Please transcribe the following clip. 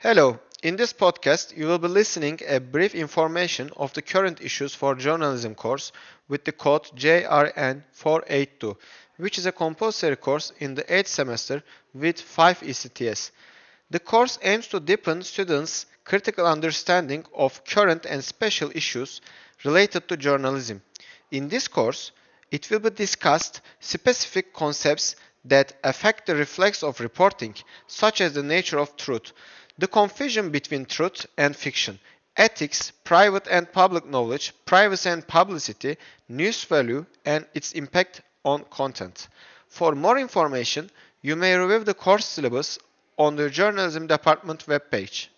Hello, in this podcast you will be listening a brief information of the current issues for journalism course with the code JRN482, which is a compulsory course in the 8th semester with 5 ECTS. The course aims to deepen students' critical understanding of current and special issues related to journalism. In this course, it will be discussed specific concepts that affect the reflex of reporting, such as the nature of truth, the confusion between truth and fiction, ethics, private and public knowledge, privacy and publicity, news value, and its impact on content. For more information, you may review the course syllabus on the Journalism Department webpage.